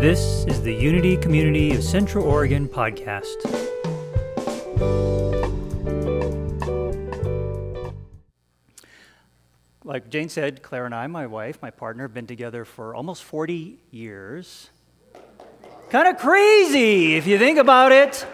This is the Unity Community of Central Oregon podcast. Like Jane said, Claire and I, my wife, my partner, have been together for almost 40 years. Kind of crazy if you think about it.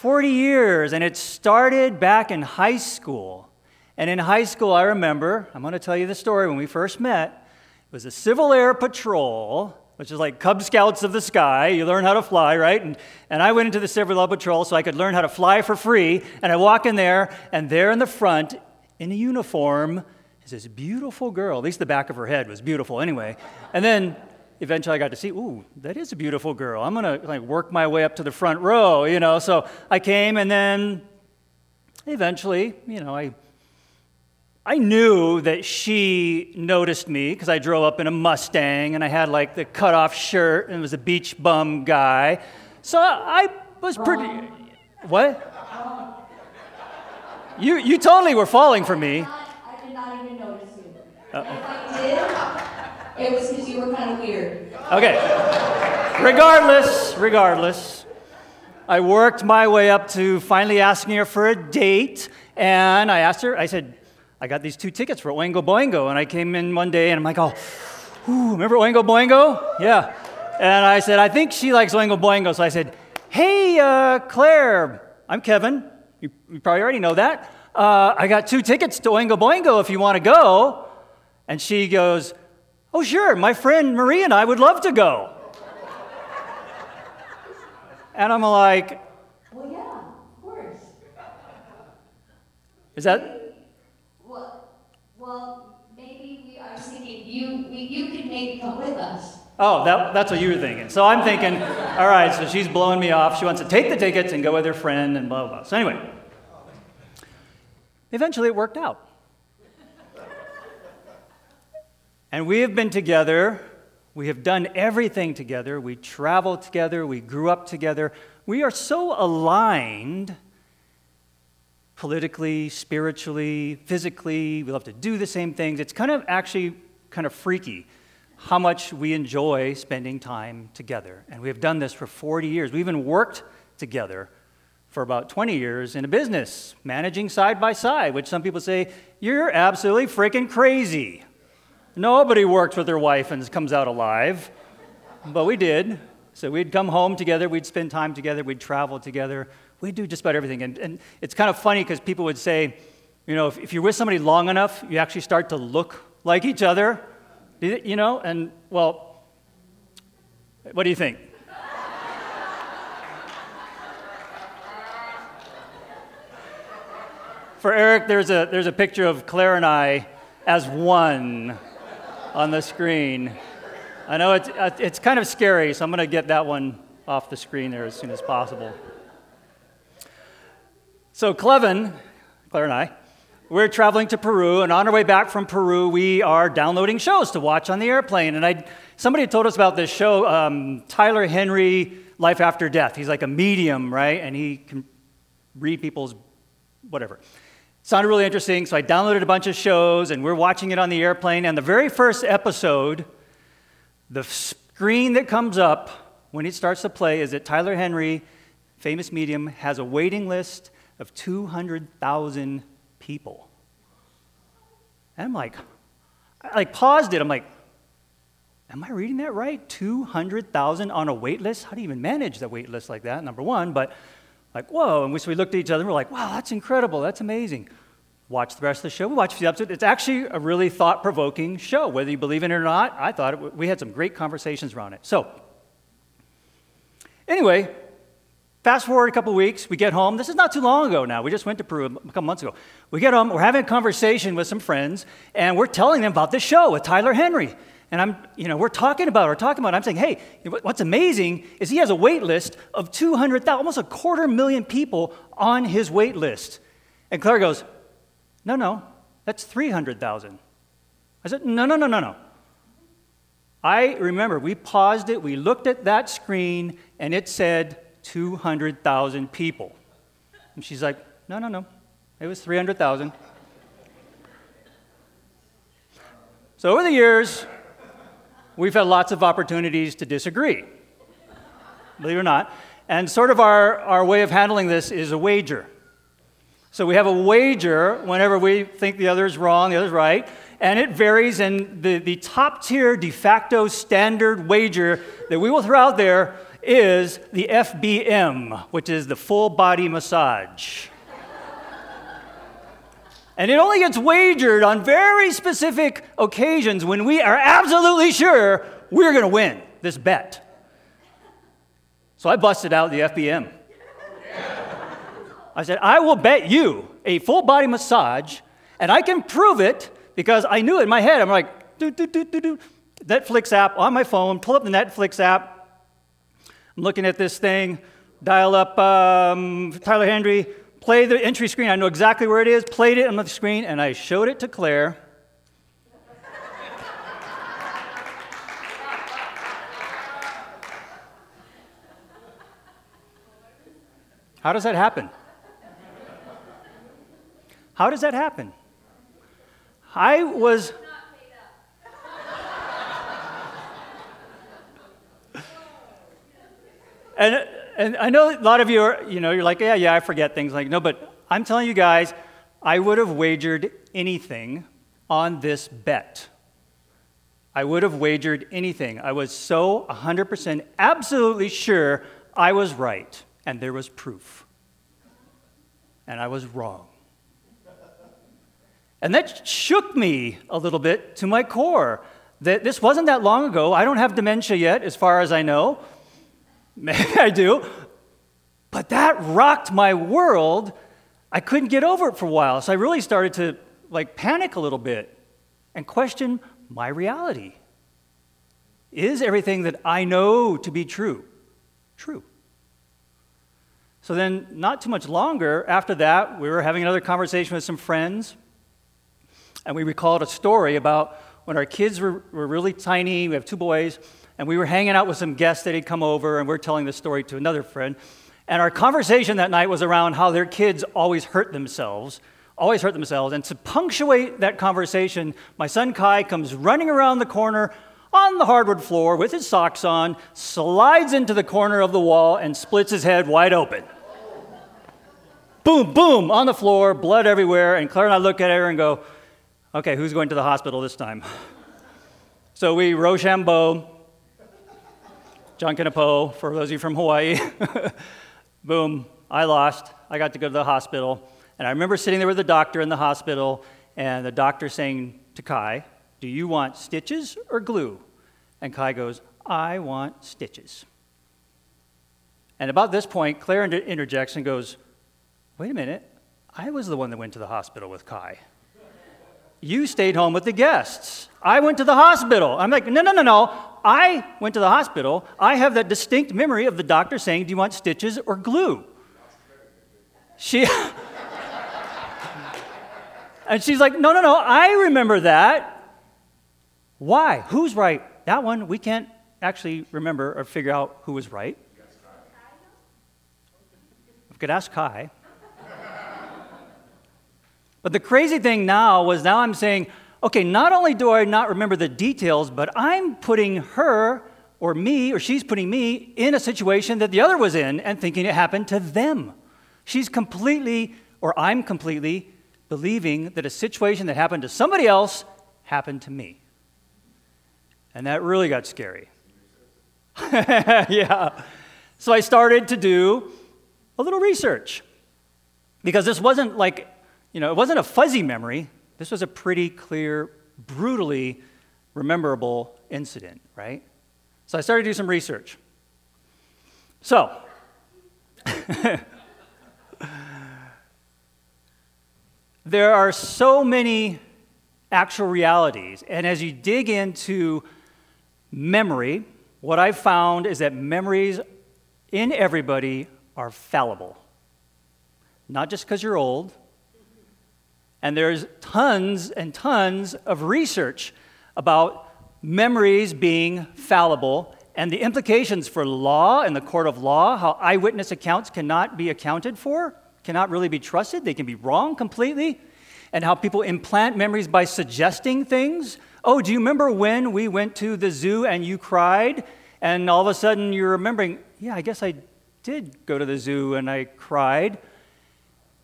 40 years, and it started back in high school. And in high school, I remember, I'm going to tell you the story when we first met. It was a Civil Air Patrol, which is like Cub Scouts of the sky. You learn how to fly, right? And, and I went into the Civil Air Patrol so I could learn how to fly for free. And I walk in there, and there in the front, in a uniform, is this beautiful girl. At least the back of her head was beautiful anyway. And then eventually I got to see, ooh, that is a beautiful girl. I'm gonna like work my way up to the front row, you know. So I came and then eventually, you know, I I knew that she noticed me because I drove up in a Mustang and I had like the cut off shirt and was a beach bum guy. So I was pretty. What? You, you totally were falling for me. I did not even notice you. I did, it was because you were kind of weird. Okay. regardless, regardless, I worked my way up to finally asking her for a date. And I asked her, I said, I got these two tickets for Oingo Boingo. And I came in one day and I'm like, oh, ooh, remember Oingo Boingo? Yeah. And I said, I think she likes Oingo Boingo. So I said, hey, uh, Claire, I'm Kevin. You, you, probably already know that. Uh, I got two tickets to Oingo Boingo if you want to go. And she goes, oh, sure, my friend Marie and I would love to go. and I'm like, well, yeah, of course. Is that well, maybe we, was thinking you, we, you could maybe come with us. Oh, that, that's what you were thinking. So I'm thinking, all right, so she's blowing me off. She wants to take the tickets and go with her friend and blah, blah, blah. So anyway, eventually it worked out. And we have been together. We have done everything together. We traveled together. We grew up together. We are so aligned politically, spiritually, physically. We love to do the same things. It's kind of actually kind of freaky how much we enjoy spending time together. And we have done this for 40 years. We even worked together for about 20 years in a business, managing side by side, which some people say, you're absolutely freaking crazy. Nobody works with their wife and comes out alive. But we did. So we'd come home together, we'd spend time together, we'd travel together, we do just about everything. And, and it's kind of funny because people would say, you know, if, if, you're with somebody long enough, you actually start to look like each other, you know? And, well, what do you think? For Eric, there's a, there's a picture of Claire and I as one on the screen. I know it's, it's kind of scary, so I'm going to get that one off the screen there as soon as possible. So, Clevin, Claire and I, we're traveling to Peru, and on our way back from Peru, we are downloading shows to watch on the airplane. And I, somebody told us about this show, um, Tyler Henry, Life After Death. He's like a medium, right? And he can read people's whatever. Sounded really interesting, so I downloaded a bunch of shows, and we're watching it on the airplane. And the very first episode, the screen that comes up when it starts to play is that Tyler Henry, famous medium, has a waiting list of 200,000 people. And I'm like, I like paused it. I'm like, am I reading that right? 200,000 on a wait list? How do you even manage that wait list like that? Number one, but like, whoa. And we, so we looked at each other and we're like, wow, that's incredible. That's amazing. Watch the rest of the show. We watched the episode. It's actually a really thought provoking show, whether you believe in it or not. I thought it, we had some great conversations around it. So, anyway, Fast forward a couple weeks, we get home. This is not too long ago now. We just went to Peru a couple months ago. We get home, we're having a conversation with some friends, and we're telling them about this show with Tyler Henry. And I'm, you know, we're talking about, we're talking about, I'm saying, hey, what's amazing is he has a wait list of 200,000, almost a quarter million people on his wait list. And Claire goes, no, no, that's 300,000. I said, no, no, no, no, no. I remember we paused it, we looked at that screen, and it said 200,000 people. And she's like, no, no, no. It was 300,000. So over the years, we've had lots of opportunities to disagree, believe it or not. And sort of our, our way of handling this is a wager. So we have a wager whenever we think the other is wrong, the other is right, and it varies. And the, the top tier de facto standard wager that we will throw out there is the FBM, which is the full body massage. and it only gets wagered on very specific occasions when we are absolutely sure we're going to win this bet. So I busted out the FBM. I said, I will bet you a full body massage, and I can prove it because I knew it in my head. I'm like, do, do, do, do, do. Netflix app on my phone, pull up the Netflix app. I'm looking at this thing, dial up um, Tyler Henry, play the entry screen. I know exactly where it is, played it on the screen, and I showed it to Claire. How does that happen? How does that happen? I was. And, and I know a lot of you are, you know, you're like, yeah, yeah, I forget things. Like, no, but I'm telling you guys, I would have wagered anything on this bet. I would have wagered anything. I was so 100% absolutely sure I was right and there was proof. And I was wrong. And that shook me a little bit to my core. That this wasn't that long ago. I don't have dementia yet, as far as I know. Maybe I do. But that rocked my world. I couldn't get over it for a while. So I really started to like panic a little bit and question my reality. Is everything that I know to be true true? So then, not too much longer after that, we were having another conversation with some friends, and we recalled a story about when our kids were, were really tiny. We have two boys, and we were hanging out with some guests that had come over, and we are telling the story to another friend. And our conversation that night was around how their kids always hurt themselves, always hurt themselves. And to punctuate that conversation, my son Kai comes running around the corner on the hardwood floor with his socks on, slides into the corner of the wall, and splits his head wide open. boom, boom, on the floor, blood everywhere. And Claire and I look at her and go, okay, who's going to the hospital this time? So we Rochambeau, Jan Ken Po, for those of you from Hawaii. boom, I lost. I got to go to the hospital. And I remember sitting there with the doctor in the hospital, and the doctor saying to Kai, do you want stitches or glue? And Kai goes, I want stitches. And about this point, Claire inter- interjects and goes, Wait a minute, I was the one that went to the hospital with Kai. You stayed home with the guests. I went to the hospital. I'm like, No, no, no, no. I went to the hospital. I have that distinct memory of the doctor saying, Do you want stitches or glue? She. and she's like, No, no, no. I remember that. Why? Who's right? That one, we can't actually remember or figure out who was right. We could ask Kai. but the crazy thing now was now I'm saying, okay, not only do I not remember the details, but I'm putting her or me, or she's putting me in a situation that the other was in and thinking it happened to them. She's completely, or I'm completely, believing that a situation that happened to somebody else happened to me. And that really got scary. yeah. So I started to do a little research because this wasn't like, you know, it wasn't a fuzzy memory. This was a pretty clear, brutally rememberable incident, right? So I started to do some research. So, there are so many actual realities. And as you dig into memory, what I've found is that memories in everybody are fallible. Not just because you're old. And there's tons and tons of research about memories being fallible and the implications for law and the court of law, how eyewitness accounts cannot be accounted for, cannot really be trusted, they can be wrong completely. and how people implant memories by suggesting things. Oh, do you remember when we went to the zoo and you cried? And all of a sudden you're remembering, yeah, I guess I did go to the zoo and I cried.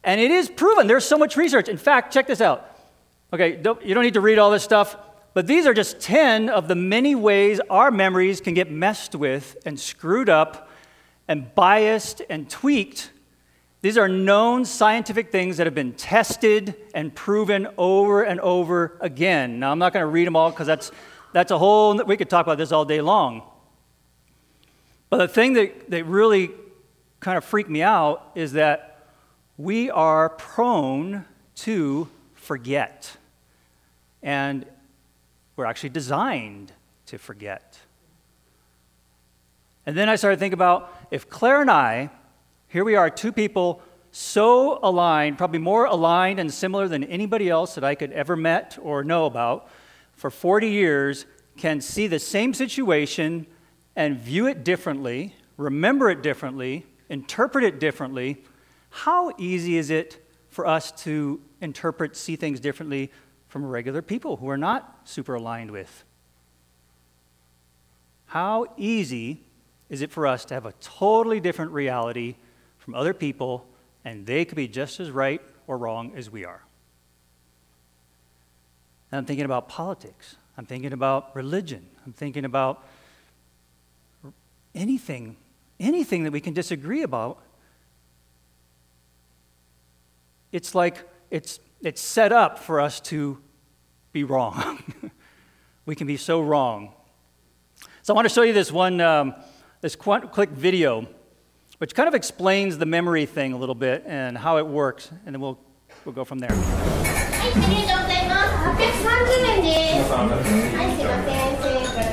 And it is proven. There's so much research. In fact, check this out. Okay, don't, you don't need to read all this stuff, but these are just 10 of the many ways our memories can get messed with and screwed up and biased and tweaked. These are known scientific things that have been tested and proven over and over again. Now, I'm not going to read them all because that's, that's a whole, we could talk about this all day long. But the thing that, that really kind of freaked me out is that we are prone to forget. And we're actually designed to forget. And then I started thinking about if Claire and I, here we are, two people so aligned, probably more aligned and similar than anybody else that I could ever met or know about, for 40 years, can see the same situation and view it differently, remember it differently, interpret it differently, how easy is it for us to interpret, see things differently from regular people who are not super aligned with? How easy is it for us to have a totally different reality from other people and they could be just as right or wrong as we are? And I'm thinking about politics. I'm thinking about religion. I'm thinking about anything, anything that we can disagree about it's like it's, it's set up for us to be wrong. we can be so wrong. So I want to show you this one, um, this quick video, which kind of explains the memory thing a little bit and how it works, and then we'll, we'll go from there.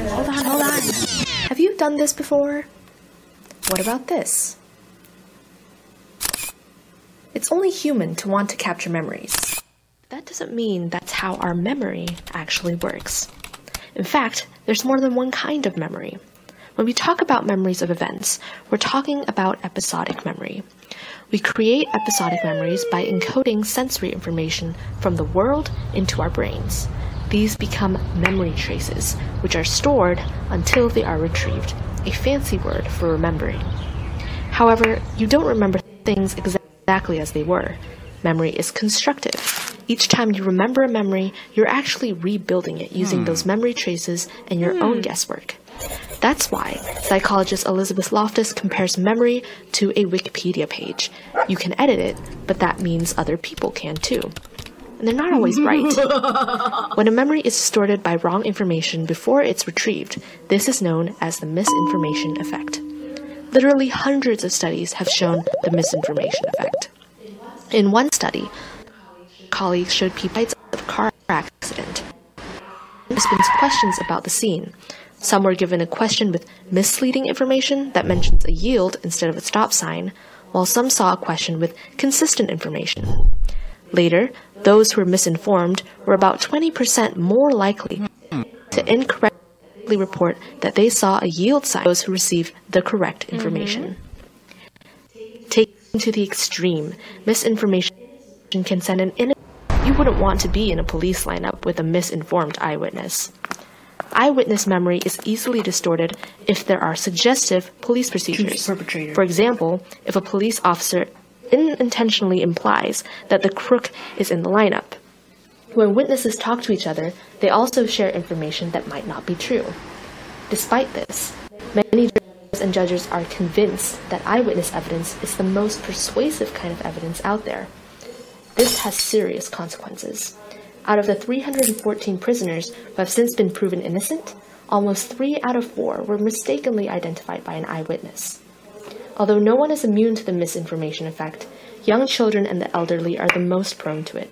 Hold on, hold on. Have you done this before? What about this? It's only human to want to capture memories. That doesn't mean that's how our memory actually works. In fact, there's more than one kind of memory. When we talk about memories of events, we're talking about episodic memory. We create episodic memories by encoding sensory information from the world into our brains. These become memory traces, which are stored until they are retrieved, a fancy word for remembering. However, you don't remember things exactly exactly as they were. Memory is constructive. Each time you remember a memory, you're actually rebuilding it using hmm. those memory traces and your hmm. own guesswork. That's why psychologist Elizabeth Loftus compares memory to a Wikipedia page. You can edit it, but that means other people can too. And they're not always right. when a memory is distorted by wrong information before it's retrieved, this is known as the misinformation effect. Literally hundreds of studies have shown the misinformation effect. In one study, colleagues showed people of a car accident. Participants questions about the scene. Some were given a question with misleading information that mentions a yield instead of a stop sign, while some saw a question with consistent information. Later, those who were misinformed were about 20% more likely to incorrectly report that they saw a yield sign those who received the correct mm-hmm. information. Mm-hmm. Taken to the extreme, misinformation can send an in. You wouldn't want to be in a police lineup with a misinformed eyewitness. Eyewitness memory is easily distorted if there are suggestive police procedures. For example, if a police officer unintentionally implies that the crook is in the lineup. When witnesses talk to each other, they also share information that might not be true. Despite this, many jurors and judges are convinced that eyewitness evidence is the most persuasive kind of evidence out there. This has serious consequences. Out of the 314 prisoners who have since been proven innocent, almost three out of four were mistakenly identified by an eyewitness. Although no one is immune to the misinformation effect, young children and the elderly are the most prone to it.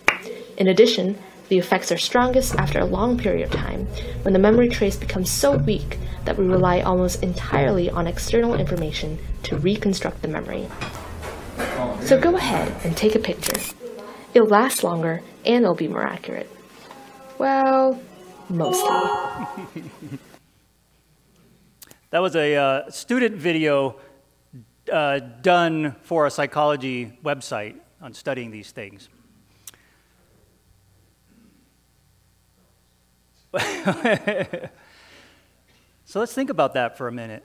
In addition, the effects are strongest after a long period of time, when the memory trace becomes so weak that we rely almost entirely on external information to reconstruct the memory. So go ahead and take a picture. It'll last longer and it'll be more accurate. Well, mostly. that was a uh, student video uh, done for a psychology website on studying these things. so let's think about that for a minute.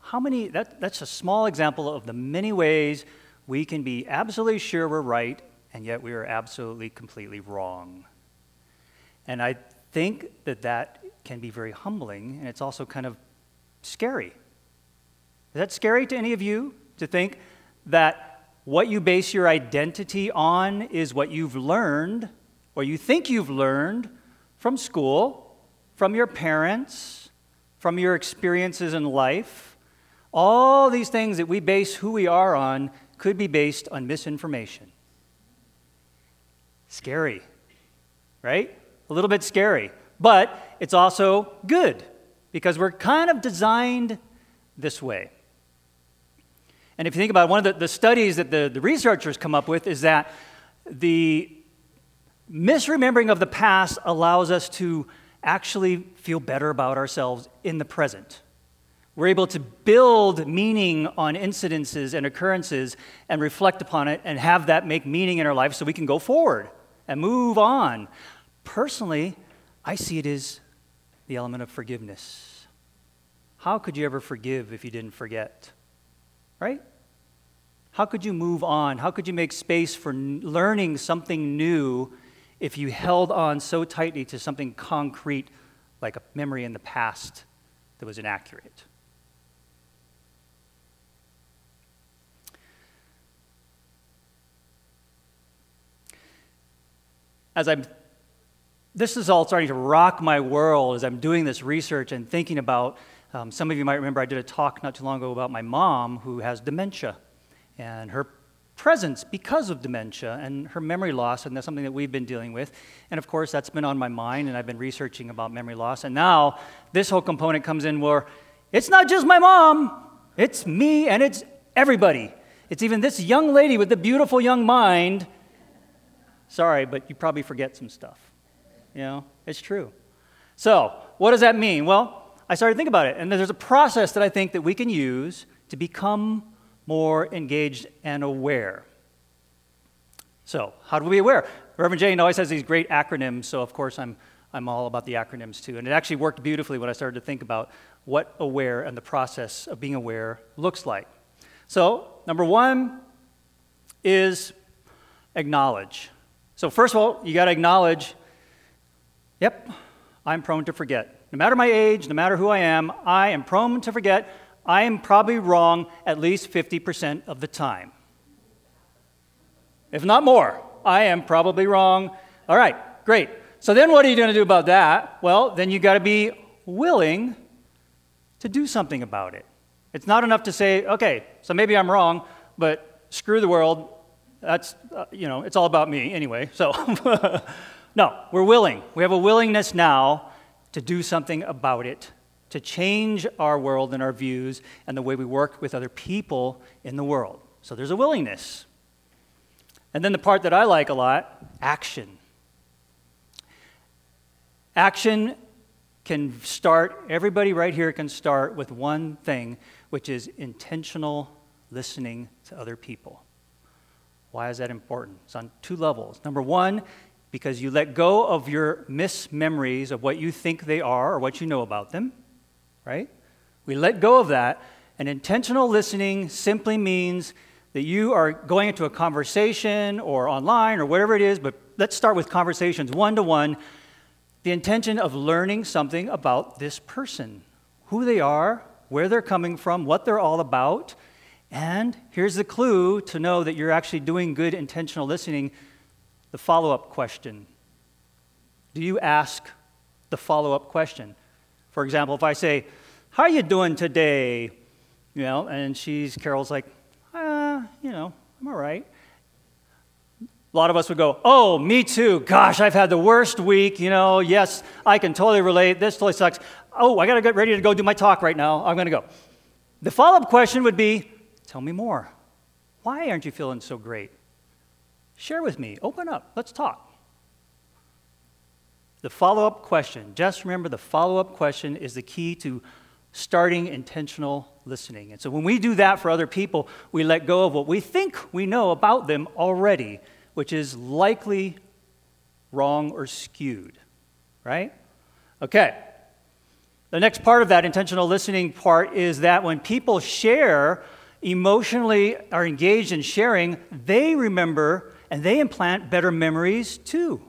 How many, that, that's a small example of the many ways we can be absolutely sure we're right, and yet we are absolutely, completely wrong. And I think that that can be very humbling, and it's also kind of scary. Is that scary to any of you to think that what you base your identity on is what you've learned or you think you've learned from school, from your parents, from your experiences in life? All these things that we base who we are on could be based on misinformation. Scary, right? A little bit scary. But it's also good because we're kind of designed this way. And if you think about it, one of the, the studies that the, the researchers come up with is that the misremembering of the past allows us to actually feel better about ourselves in the present. We're able to build meaning on incidences and occurrences and reflect upon it and have that make meaning in our life so we can go forward and move on. Personally, I see it as the element of forgiveness. How could you ever forgive if you didn't forget? Right? How could you move on? How could you make space for learning something new if you held on so tightly to something concrete like a memory in the past that was inaccurate? As I'm this is all starting to rock my world as I'm doing this research and thinking about. Um, some of you might remember I did a talk not too long ago about my mom who has dementia. And her presence because of dementia and her memory loss, and that's something that we've been dealing with. And of course, that's been on my mind, and I've been researching about memory loss. And now this whole component comes in where it's not just my mom, it's me, and it's everybody. It's even this young lady with the beautiful young mind. Sorry, but you probably forget some stuff. You know, it's true. So, what does that mean? Well, I started to think about it, and there's a process that I think that we can use to become more engaged and aware. So, how do we be aware? Reverend Jane always has these great acronyms, so of course I'm, I'm all about the acronyms too. And it actually worked beautifully when I started to think about what aware and the process of being aware looks like. So, number one is acknowledge. So, first of all, you got to acknowledge Yep, I'm prone to forget. No matter my age, no matter who I am, I am prone to forget. I am probably wrong at least 50% of the time. If not more, I am probably wrong. All right, great. So then what are you going to do about that? Well, then you got to be willing to do something about it. It's not enough to say, okay, so maybe I'm wrong, but screw the world. That's, uh, you know, it's all about me anyway. So No, we're willing. We have a willingness now to do something about it, to change our world and our views and the way we work with other people in the world. So there's a willingness. And then the part that I like a lot action. Action can start, everybody right here can start with one thing, which is intentional listening to other people. Why is that important? It's on two levels. Number one, because you let go of your mismemories of what you think they are or what you know about them, right? We let go of that. And intentional listening simply means that you are going into a conversation or online or whatever it is, but let's start with conversations one to one. The intention of learning something about this person, who they are, where they're coming from, what they're all about. And here's the clue to know that you're actually doing good intentional listening the follow up question. Do you ask the follow up question? For example, if I say, How are you doing today? You know, and she's, Carol's like, uh, you know, I'm all right. A lot of us would go, Oh, me too. Gosh, I've had the worst week. You know, yes, I can totally relate. This totally sucks. Oh, I got to get ready to go do my talk right now. I'm going to go. The follow up question would be, Tell me more. Why aren't you feeling so great? Share with me. Open up. Let's talk. The follow up question, just remember the follow up question is the key to starting intentional listening. And so when we do that for other people, we let go of what we think we know about them already, which is likely wrong or skewed, right? Okay. The next part of that intentional listening part is that when people share, emotionally are engaged in sharing, they remember and they implant better memories too.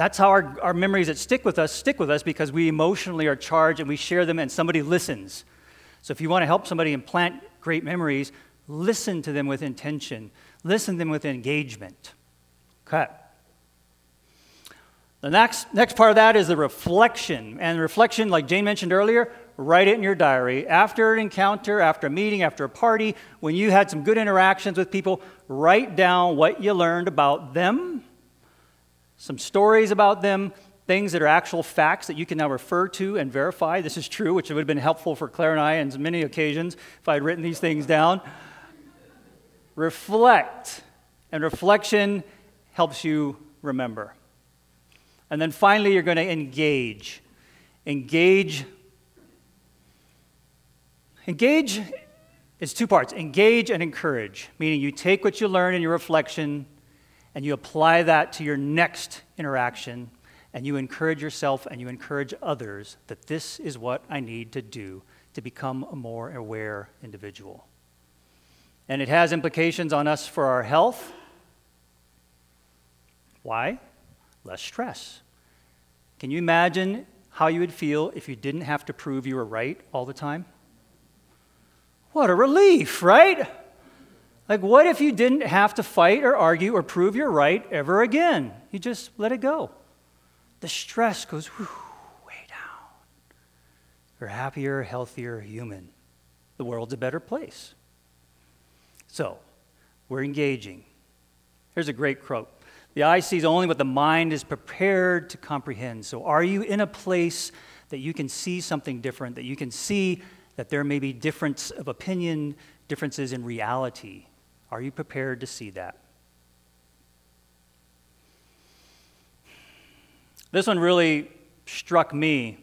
That's how our, our memories that stick with us stick with us because we emotionally are charged and we share them and somebody listens. So if you want to help somebody implant great memories, listen to them with intention, listen to them with engagement. Okay. The next, next part of that is the reflection. And reflection, like Jane mentioned earlier, write it in your diary. After an encounter, after a meeting, after a party, when you had some good interactions with people, write down what you learned about them, some stories about them, things that are actual facts that you can now refer to and verify. This is true, which would have been helpful for Claire and I on many occasions if I had written these things down. Reflect. And reflection helps you remember. And then finally, you're going to engage. Engage. Engage is two parts engage and encourage, meaning you take what you learn in your reflection and you apply that to your next interaction and you encourage yourself and you encourage others that this is what I need to do to become a more aware individual. And it has implications on us for our health. Why? less stress. Can you imagine how you would feel if you didn't have to prove you were right all the time? What a relief, right? Like, what if you didn't have to fight or argue or prove you're right ever again? You just let it go. The stress goes whew, way down. You're a happier, healthier human. The world's a better place. So, we're engaging. Here's a great quote the eye sees only what the mind is prepared to comprehend. So, are you in a place that you can see something different, that you can see that there may be difference of opinion, differences in reality? Are you prepared to see that? This one really struck me.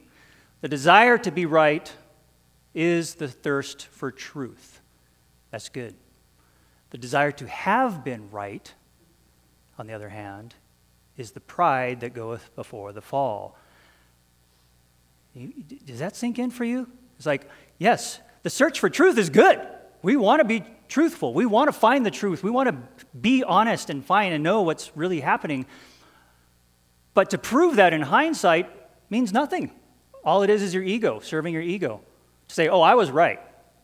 The desire to be right is the thirst for truth. That's good. The desire to have been right on the other hand, is the pride that goeth before the fall. Does that sink in for you? It's like, yes, the search for truth is good. We want to be truthful. We want to find the truth. We want to be honest and find and know what's really happening. But to prove that in hindsight means nothing. All it is is your ego, serving your ego. To say, oh, I was right.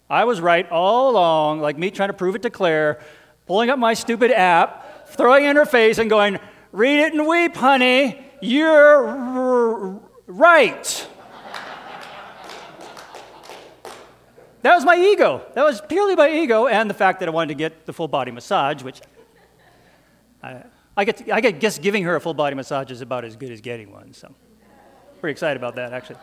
I was right all along, like me trying to prove it to Claire, pulling up my stupid app, throwing it in her face and going, Read it and weep, honey. You're r- right. That was my ego. That was purely my ego and the fact that I wanted to get the full body massage, which I, I get, I guess giving her a full body massage is about as good as getting one. So, pretty excited about that, actually.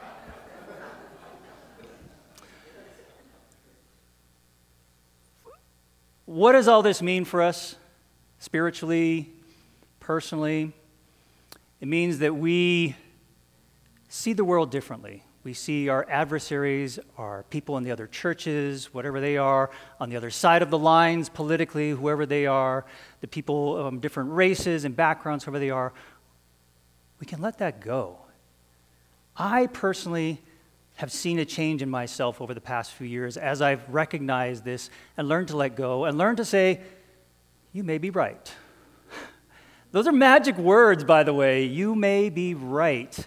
What does all this mean for us? spiritually, personally. It means that we see the world differently. We see our adversaries, our people in the other churches, whatever they are, on the other side of the lines politically, whoever they are, the people of different races and backgrounds, whoever they are. We can let that go. I personally have seen a change in myself over the past few years as I've recognized this and learned to let go and learned to say, you may be right. Those are magic words, by the way. You may be right.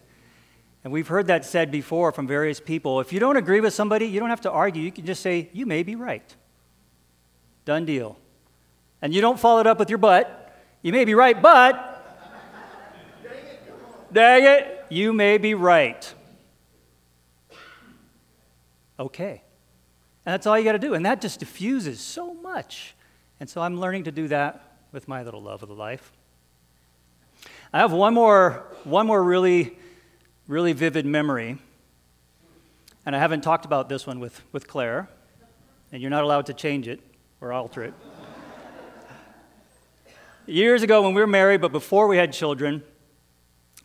And we've heard that said before from various people. If you don't agree with somebody, you don't have to argue. You can just say, You may be right. Done deal. And you don't follow it up with your butt. You may be right, but. Dang it, you may be right. Okay. And that's all you got to do. And that just diffuses so much. And so I'm learning to do that with my little love of the life. I have one more, one more really, really vivid memory. And I haven't talked about this one with, with Claire, and you're not allowed to change it or alter it. Years ago, when we were married, but before we had children,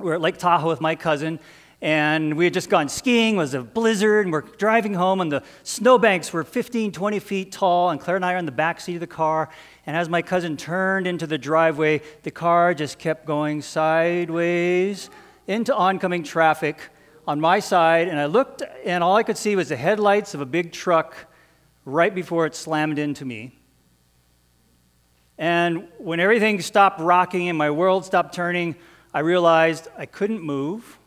we were at Lake Tahoe with my cousin, and we had just gone skiing. It was a blizzard, and we're driving home, and the snowbanks were 15, 20 feet tall, and Claire and I are in the back seat of the car. And as my cousin turned into the driveway, the car just kept going sideways into oncoming traffic on my side, and I looked, and all I could see was the headlights of a big truck right before it slammed into me. And when everything stopped rocking and my world stopped turning, I realized I couldn't move.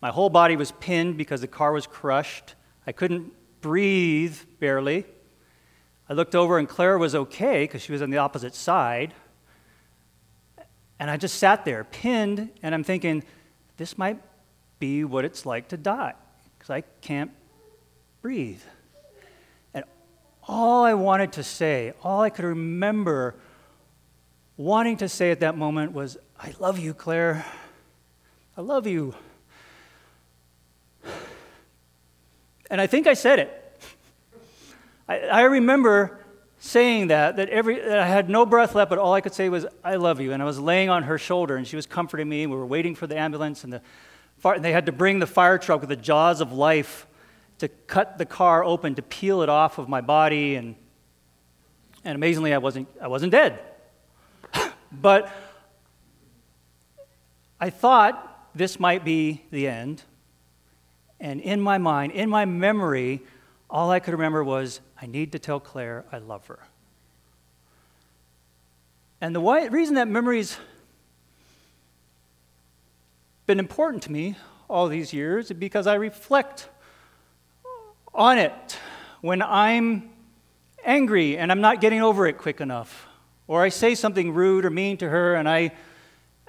My whole body was pinned because the car was crushed. I couldn't breathe barely. I looked over and Claire was okay because she was on the opposite side. And I just sat there, pinned, and I'm thinking, this might be what it's like to die because I can't breathe. And all I wanted to say, all I could remember wanting to say at that moment was, I love you, Claire. I love you. And I think I said it. I, I remember saying that, that, every, that I had no breath left, but all I could say was, I love you. And I was laying on her shoulder, and she was comforting me. We were waiting for the ambulance, and, the fire, and they had to bring the fire truck with the jaws of life to cut the car open, to peel it off of my body. And, and amazingly, I wasn't, I wasn't dead. but I thought this might be the end. And in my mind, in my memory, all I could remember was, I need to tell Claire I love her. And the why, reason that memory's been important to me all these years is because I reflect on it when I'm angry and I'm not getting over it quick enough, or I say something rude or mean to her and I,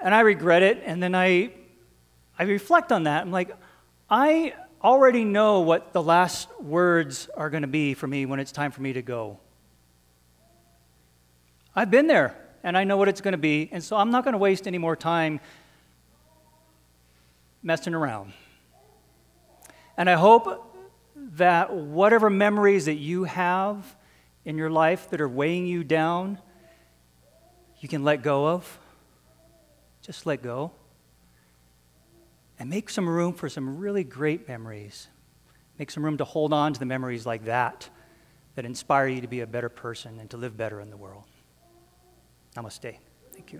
and I regret it, and then I, I reflect on that. I'm like, I already know what the last words are going to be for me when it's time for me to go. I've been there and I know what it's going to be, and so I'm not going to waste any more time messing around. And I hope that whatever memories that you have in your life that are weighing you down, you can let go of. Just let go and make some room for some really great memories. Make some room to hold on to the memories like that that inspire you to be a better person and to live better in the world. Namaste. Thank you.